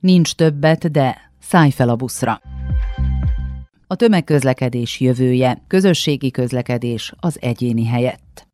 Nincs többet, de szállj fel a buszra. A tömegközlekedés jövője, közösségi közlekedés az egyéni helyett.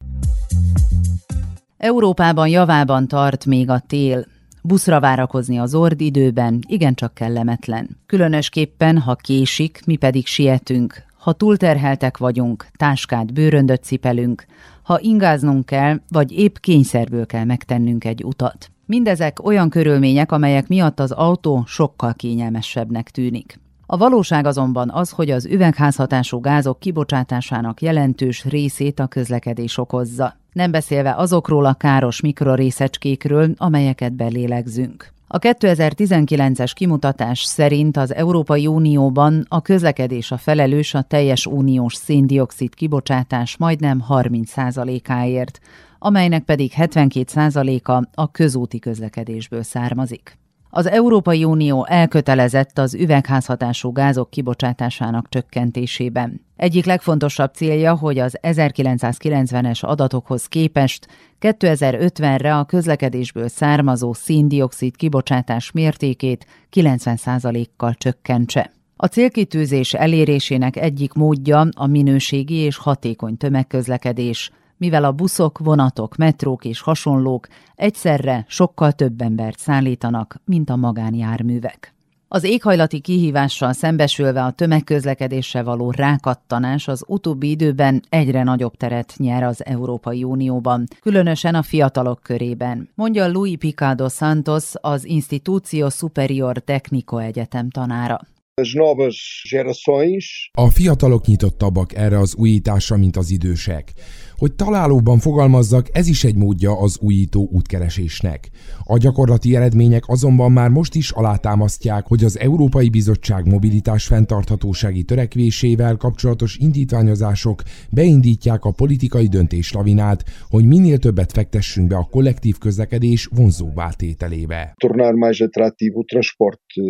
Európában javában tart még a tél, Buszra várakozni az ord időben igencsak kellemetlen. Különösképpen, ha késik, mi pedig sietünk, ha túlterheltek vagyunk, táskát, bőröndöt cipelünk, ha ingáznunk kell, vagy épp kényszerből kell megtennünk egy utat. Mindezek olyan körülmények, amelyek miatt az autó sokkal kényelmesebbnek tűnik. A valóság azonban az, hogy az üvegházhatású gázok kibocsátásának jelentős részét a közlekedés okozza. Nem beszélve azokról a káros mikrorészecskékről, amelyeket belélegzünk. A 2019-es kimutatás szerint az Európai Unióban a közlekedés a felelős a teljes uniós széndiokszid kibocsátás majdnem 30%-áért, amelynek pedig 72%-a a közúti közlekedésből származik. Az Európai Unió elkötelezett az üvegházhatású gázok kibocsátásának csökkentésében. Egyik legfontosabb célja, hogy az 1990-es adatokhoz képest 2050-re a közlekedésből származó széndiokszid kibocsátás mértékét 90%-kal csökkentse. A célkitűzés elérésének egyik módja a minőségi és hatékony tömegközlekedés, mivel a buszok, vonatok, metrók és hasonlók egyszerre sokkal több embert szállítanak, mint a magánjárművek. Az éghajlati kihívással szembesülve a tömegközlekedéssel való rákattanás az utóbbi időben egyre nagyobb teret nyer az Európai Unióban, különösen a fiatalok körében, mondja Louis Picado Santos, az Institucio Superior Técnico Egyetem tanára. A fiatalok nyitottabbak erre az újításra, mint az idősek. Hogy találóban fogalmazzak, ez is egy módja az újító útkeresésnek. A gyakorlati eredmények azonban már most is alátámasztják, hogy az Európai Bizottság mobilitás fenntarthatósági törekvésével kapcsolatos indítványozások beindítják a politikai döntés lavinát, hogy minél többet fektessünk be a kollektív közlekedés vonzóbbá tételébe. Tornar mais atrativo o transporte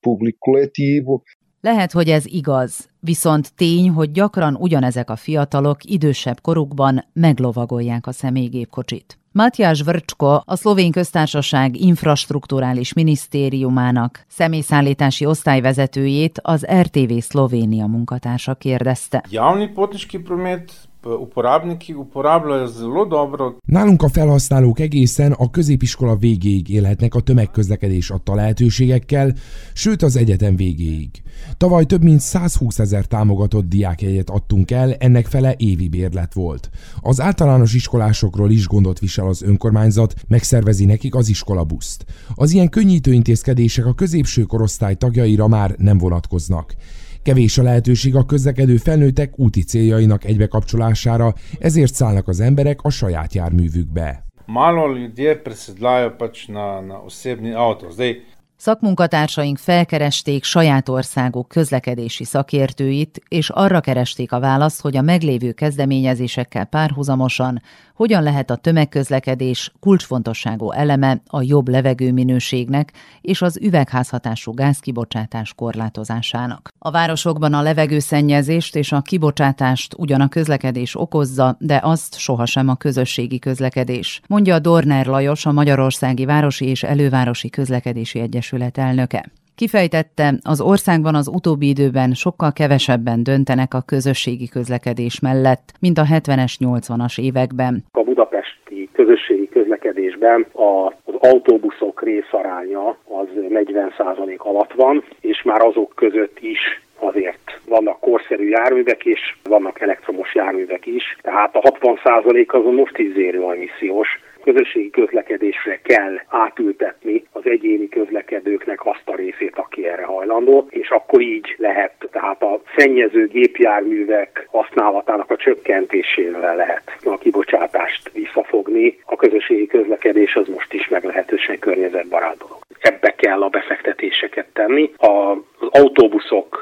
público coletivo, lehet, hogy ez igaz, viszont tény, hogy gyakran ugyanezek a fiatalok idősebb korukban meglovagolják a személygépkocsit. Matyás Vrcsko, a szlovén köztársaság infrastruktúrális minisztériumának személyszállítási osztályvezetőjét az RTV Szlovénia munkatársa kérdezte. Javni potniški promet uporabniki uporabljajo zelo dobro. Nálunk a felhasználók egészen a középiskola végéig élhetnek a tömegközlekedés adta lehetőségekkel, sőt az egyetem végéig. Tavaly több mint 120 ezer támogatott diákjegyet adtunk el, ennek fele évi bérlet volt. Az általános iskolásokról is gondot visel az önkormányzat, megszervezi nekik az iskolabuszt. Az ilyen könnyítő intézkedések a középső korosztály tagjaira már nem vonatkoznak. Kevés a lehetőség a közlekedő felnőttek úti céljainak egybekapcsolására, ezért szállnak az emberek a saját járművükbe. Malo ljudje presedlajo pač na, na osebni avto. Zdaj, Szakmunkatársaink felkeresték saját országuk közlekedési szakértőit, és arra keresték a választ, hogy a meglévő kezdeményezésekkel párhuzamosan hogyan lehet a tömegközlekedés kulcsfontosságú eleme a jobb levegőminőségnek és az üvegházhatású gázkibocsátás korlátozásának. A városokban a levegőszennyezést és a kibocsátást ugyan a közlekedés okozza, de azt sohasem a közösségi közlekedés, mondja Dorner Lajos, a Magyarországi Városi és Elővárosi Közlekedési Egyesület elnöke. Kifejtette, az országban az utóbbi időben sokkal kevesebben döntenek a közösségi közlekedés mellett, mint a 70-es, 80-as években. A budapesti közösségi közlekedésben az autóbuszok részaránya az 40% alatt van, és már azok között is azért vannak korszerű járművek és vannak elektromos járművek is. Tehát a 60% az a most is zérő emissziós, közösségi közlekedésre kell átültetni az egyéni közlekedőknek azt a részét, aki erre hajlandó, és akkor így lehet, tehát a szennyező gépjárművek használatának a csökkentésével lehet a kibocsátást visszafogni. A közösségi közlekedés az most is meglehetősen környezetbarát dolog. Ebbe kell a befektetéseket tenni. Az autóbuszoknak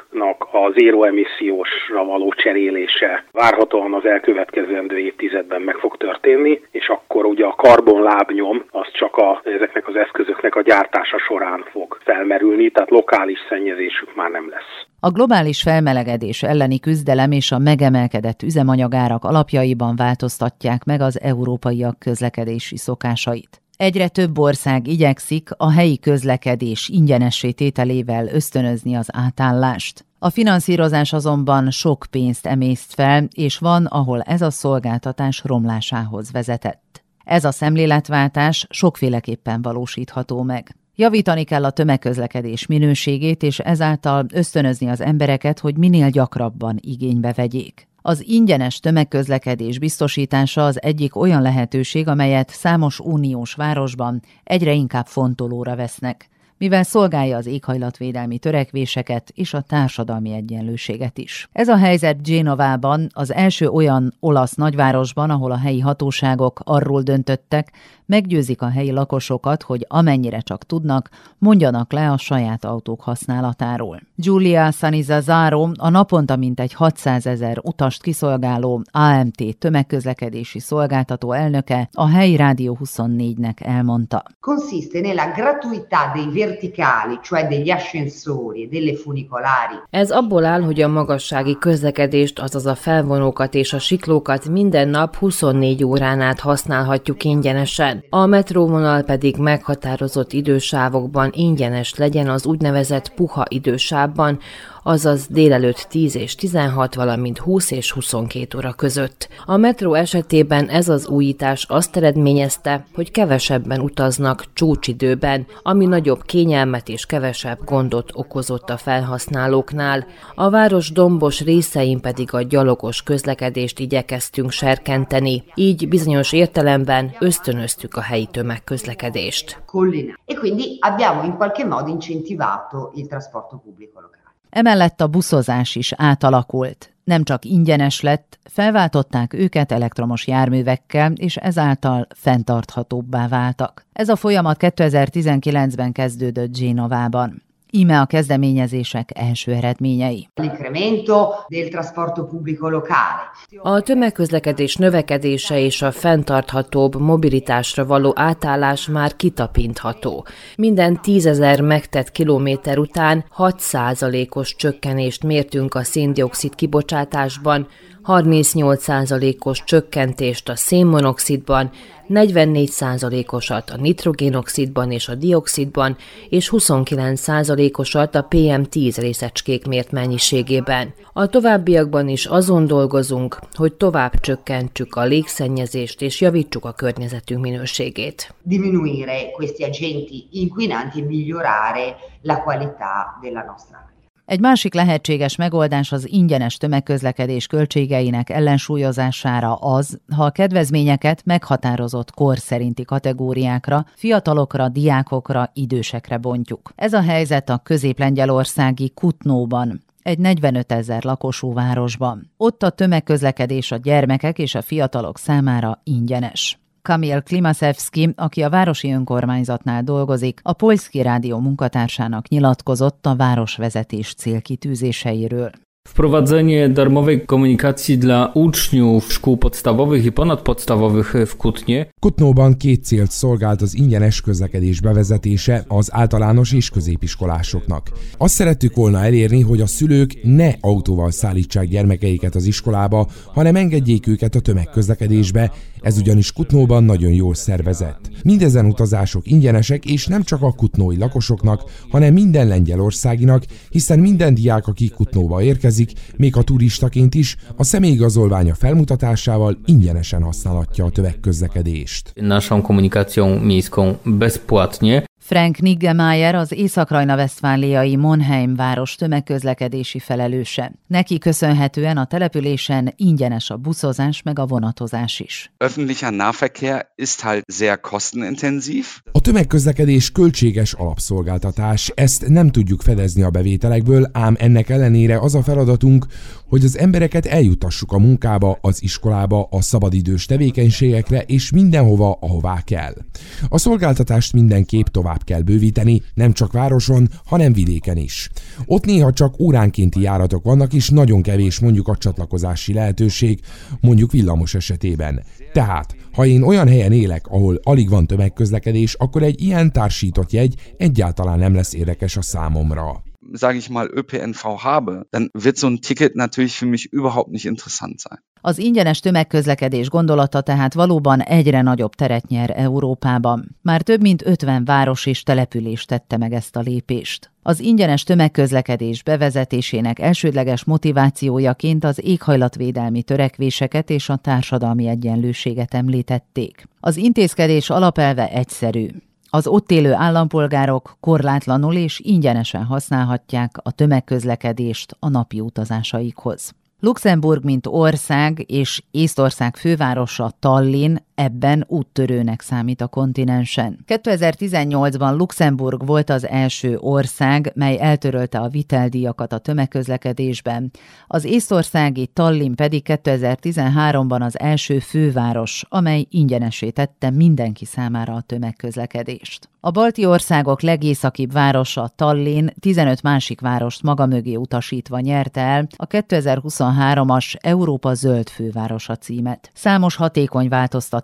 a zéro emissziósra való cserélése várhatóan az elkövetkezendő évtizedben meg fog történni, és akkor ugye a karbonlábnyom az csak a, ezeknek az eszközöknek a gyártása során fog felmerülni, tehát lokális szennyezésük már nem lesz. A globális felmelegedés elleni küzdelem és a megemelkedett üzemanyagárak alapjaiban változtatják meg az európaiak közlekedési szokásait. Egyre több ország igyekszik a helyi közlekedés ingyenessé tételével ösztönözni az átállást. A finanszírozás azonban sok pénzt emészt fel, és van, ahol ez a szolgáltatás romlásához vezetett. Ez a szemléletváltás sokféleképpen valósítható meg. Javítani kell a tömegközlekedés minőségét, és ezáltal ösztönözni az embereket, hogy minél gyakrabban igénybe vegyék. Az ingyenes tömegközlekedés biztosítása az egyik olyan lehetőség, amelyet számos uniós városban egyre inkább fontolóra vesznek mivel szolgálja az éghajlatvédelmi törekvéseket és a társadalmi egyenlőséget is. Ez a helyzet Génovában, az első olyan olasz nagyvárosban, ahol a helyi hatóságok arról döntöttek, meggyőzik a helyi lakosokat, hogy amennyire csak tudnak, mondjanak le a saját autók használatáról. Giulia Sanizazaro, a naponta mintegy 600 ezer utast kiszolgáló AMT tömegközlekedési szolgáltató elnöke a helyi Rádió 24-nek elmondta. Consiste nella gratuità dei verticali, cioè degli ascensori e delle funicolari. Ez abból áll, hogy a magassági közlekedést, azaz a felvonókat és a siklókat minden nap 24 órán át használhatjuk ingyenesen. A metróvonal pedig meghatározott idősávokban ingyenes legyen az úgynevezett puha idősávban, azaz délelőtt 10 és 16, valamint 20 és 22 óra között. A metró esetében ez az újítás azt eredményezte, hogy kevesebben utaznak csúcsidőben, ami nagyobb kényelmet és kevesebb gondot okozott a felhasználóknál. A város dombos részein pedig a gyalogos közlekedést igyekeztünk serkenteni, így bizonyos értelemben ösztönöztük a helyi tömegközlekedést. E quindi abbiamo in qualche modo incentivato il trasporto pubblico locale. Emellett a buszozás is átalakult. Nem csak ingyenes lett, felváltották őket elektromos járművekkel, és ezáltal fenntarthatóbbá váltak. Ez a folyamat 2019-ben kezdődött Génovában. Íme a kezdeményezések első eredményei. A tömegközlekedés növekedése és a fenntarthatóbb mobilitásra való átállás már kitapintható. Minden tízezer megtett kilométer után 6%-os csökkenést mértünk a széndiokszid kibocsátásban, 38%-os csökkentést a szénmonoxidban, 44%-osat a nitrogénoxidban és a dioxidban, és 29%-osat a PM10 részecskék mért mennyiségében. A továbbiakban is azon dolgozunk, hogy tovább csökkentsük a légszennyezést és javítsuk a környezetünk minőségét. Diminuire questi agenti inquinanti e migliorare la qualità della nostra egy másik lehetséges megoldás az ingyenes tömegközlekedés költségeinek ellensúlyozására az, ha a kedvezményeket meghatározott kor szerinti kategóriákra, fiatalokra, diákokra, idősekre bontjuk. Ez a helyzet a közép-lengyelországi Kutnóban, egy 45 ezer lakosú városban. Ott a tömegközlekedés a gyermekek és a fiatalok számára ingyenes. Kamil Klimaszewski, aki a városi önkormányzatnál dolgozik, a Polski Rádió munkatársának nyilatkozott a városvezetés célkitűzéseiről. Wprowadzenie darmowej komunikacji dla uczniów szkół podstawowych i ponadpodstawowych w Kutnie. Kutnóban két célt szolgált az ingyenes közlekedés bevezetése az általános és középiskolásoknak. Azt szerettük volna elérni, hogy a szülők ne autóval szállítsák gyermekeiket az iskolába, hanem engedjék őket a tömegközlekedésbe, ez ugyanis Kutnóban nagyon jól szervezett. Mindezen utazások ingyenesek, és nem csak a kutnói lakosoknak, hanem minden lengyelországinak, hiszen minden diák, aki Kutnóba érkezik, még a turistaként is, a személyigazolványa felmutatásával ingyenesen használhatja a tömegközlekedést. Naszą komunikacją miejską bezpłatnie Frank Niggemeier az Észak-Rajna-Vesztfáliai Monheim város tömegközlekedési felelőse. Neki köszönhetően a településen ingyenes a buszozás meg a vonatozás is. Öffentlicher Nahverkehr ist halt sehr kostenintensiv. A tömegközlekedés költséges alapszolgáltatás, ezt nem tudjuk fedezni a bevételekből, ám ennek ellenére az a feladatunk, hogy az embereket eljutassuk a munkába, az iskolába, a szabadidős tevékenységekre és mindenhova, ahová kell. A szolgáltatást mindenképp tovább kell bővíteni, nem csak városon, hanem vidéken is. Ott néha csak óránkénti járatok vannak, és nagyon kevés mondjuk a csatlakozási lehetőség, mondjuk villamos esetében. Tehát, ha én olyan helyen élek, ahol alig van tömegközlekedés, akkor egy ilyen társított jegy egyáltalán nem lesz érdekes a számomra. Sage ich mal, ÖPNV habe, dann wird so ein Ticket natürlich für mich überhaupt nicht interessant sein. Az ingyenes tömegközlekedés gondolata tehát valóban egyre nagyobb teret nyer Európában. Már több mint 50 város és település tette meg ezt a lépést. Az ingyenes tömegközlekedés bevezetésének elsődleges motivációjaként az éghajlatvédelmi törekvéseket és a társadalmi egyenlőséget említették. Az intézkedés alapelve egyszerű. Az ott élő állampolgárok korlátlanul és ingyenesen használhatják a tömegközlekedést a napi utazásaikhoz. Luxemburg, mint ország és Észtország fővárosa Tallinn ebben úttörőnek számít a kontinensen. 2018-ban Luxemburg volt az első ország, mely eltörölte a viteldíjakat a tömegközlekedésben. Az észtországi Tallinn pedig 2013-ban az első főváros, amely ingyenesé tette mindenki számára a tömegközlekedést. A balti országok legészakibb városa Tallinn 15 másik várost maga mögé utasítva nyerte el a 2023-as Európa zöld fővárosa címet. Számos hatékony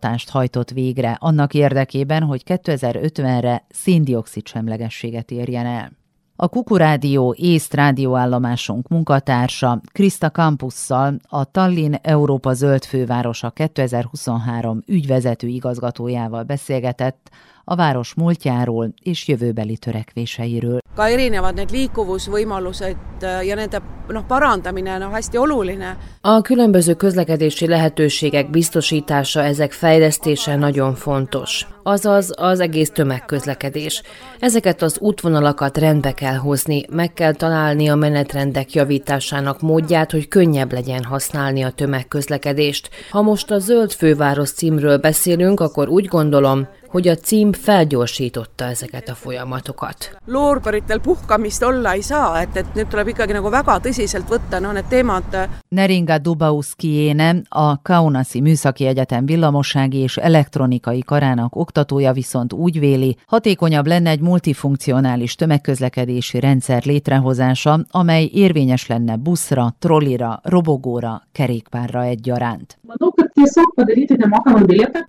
változtatást hajtott végre annak érdekében, hogy 2050-re széndiokszid semlegességet érjen el. A Kukurádió észt rádióállomásunk munkatársa Krista Campusszal a Tallinn Európa Zöld Fővárosa 2023 ügyvezető igazgatójával beszélgetett a város múltjáról és jövőbeli törekvéseiről. ka erinevad need liikuvusvõimalused ja nende noh, parandamine on hästi oluline. A különböző közlekedési lehetőségek biztosítása, ezek fejlesztése nagyon fontos. Azaz az egész tömegközlekedés. Ezeket az útvonalakat rendbe kell hozni, meg kell találni a menetrendek javításának módját, hogy könnyebb legyen használni a tömegközlekedést. Ha most a Zöld Főváros címről beszélünk, akkor úgy gondolom, hogy a cím felgyorsította ezeket a folyamatokat. Loorberitel puhkamist olla ei saa, et, et nüüd tuleb ikkagi nagu väga tõsiselt võtta no, need teemad. Neringa Dubauskiéne, a Kaunasi Műszaki Egyetem villamossági és elektronikai karának oktatója viszont úgy véli, hatékonyabb lenne egy multifunkcionális tömegközlekedési rendszer létrehozása, amely érvényes lenne buszra, trollira, robogóra, kerékpárra egyaránt.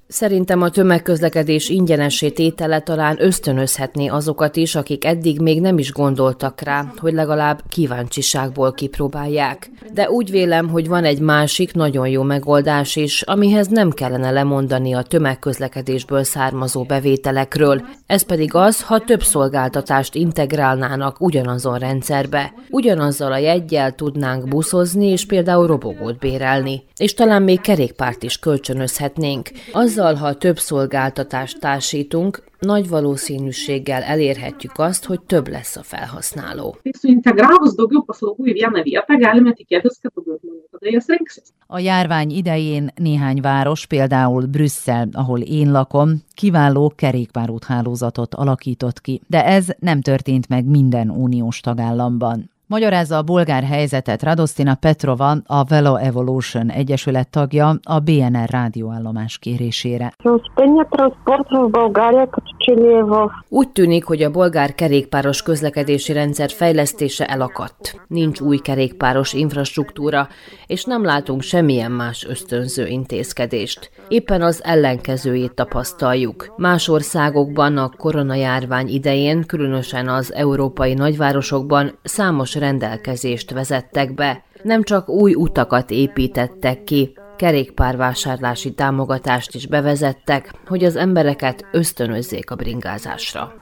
Szerintem a tömegközlekedés ingyenessé tétele talán ösztönözhetné azokat is, akik eddig még nem is gondoltak rá, hogy legalább kíváncsiságból kipróbálják. De úgy vélem, hogy van egy másik nagyon jó megoldás is, amihez nem kellene lemondani a tömegközlekedésből származó bevételekről. Ez pedig az, ha több szolgáltatást integrálnának ugyanazon rendszerbe. Ugyanazzal a jegyel tudnánk buszozni és például robogót bérelni. És talán még kerékpárt is kölcsönözhetnénk. Azzal, ha több szolgáltatást társítunk, nagy valószínűséggel elérhetjük azt, hogy több lesz a felhasználó. A járvány idején néhány város, például Brüsszel, ahol én lakom, kiváló kerékpárúthálózatot alakított ki, de ez nem történt meg minden uniós tagállamban. Magyarázza a bolgár helyzetet Radostina Petrova, a Velo Evolution Egyesület tagja a BNR rádióállomás kérésére. Úgy tűnik, hogy a bolgár kerékpáros közlekedési rendszer fejlesztése elakadt. Nincs új kerékpáros infrastruktúra, és nem látunk semmilyen más ösztönző intézkedést. Éppen az ellenkezőjét tapasztaljuk. Más országokban a koronajárvány idején, különösen az európai nagyvárosokban számos rendelkezést vezettek be. Nem csak új utakat építettek ki, kerékpárvásárlási támogatást is bevezettek, hogy az embereket ösztönözzék a bringázásra.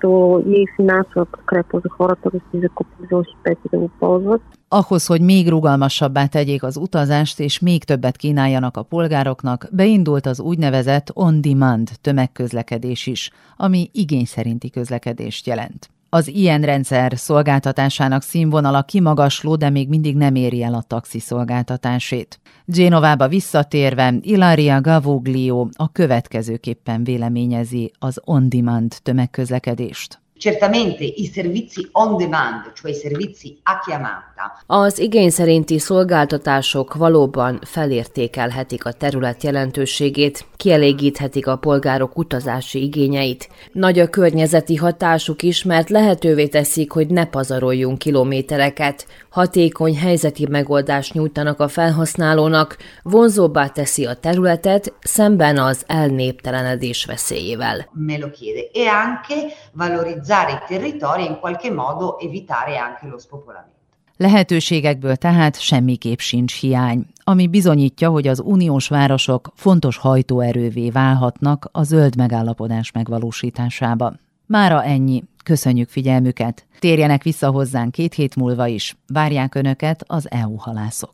Ahhoz, hogy még rugalmasabbá tegyék az utazást és még többet kínáljanak a polgároknak, beindult az úgynevezett on-demand tömegközlekedés is, ami igény szerinti közlekedést jelent. Az ilyen rendszer szolgáltatásának színvonala kimagasló, de még mindig nem éri el a taxi szolgáltatásét. Genovába visszatérve, Ilaria Gavoglio a következőképpen véleményezi az on-demand tömegközlekedést. Certamente i servizi on demand, cioè i servizi a chiamata. Az igény szerinti szolgáltatások valóban felértékelhetik a terület jelentőségét, kielégíthetik a polgárok utazási igényeit. Nagy a környezeti hatásuk is, mert lehetővé teszik, hogy ne pazaroljunk kilométereket, hatékony helyzeti megoldást nyújtanak a felhasználónak, vonzóbbá teszi a területet szemben az elnéptelenedés veszélyével. Me lo chiede. E anche valorizzare valorizzare i territori e in qualche modo evitare anche lo spopolamento. Lehetőségekből tehát semmiképp sincs hiány, ami bizonyítja, hogy az uniós városok fontos hajtóerővé válhatnak a zöld megállapodás megvalósításába. Mára ennyi. Köszönjük figyelmüket. Térjenek vissza hozzánk két hét múlva is. Várják Önöket az EU halászok.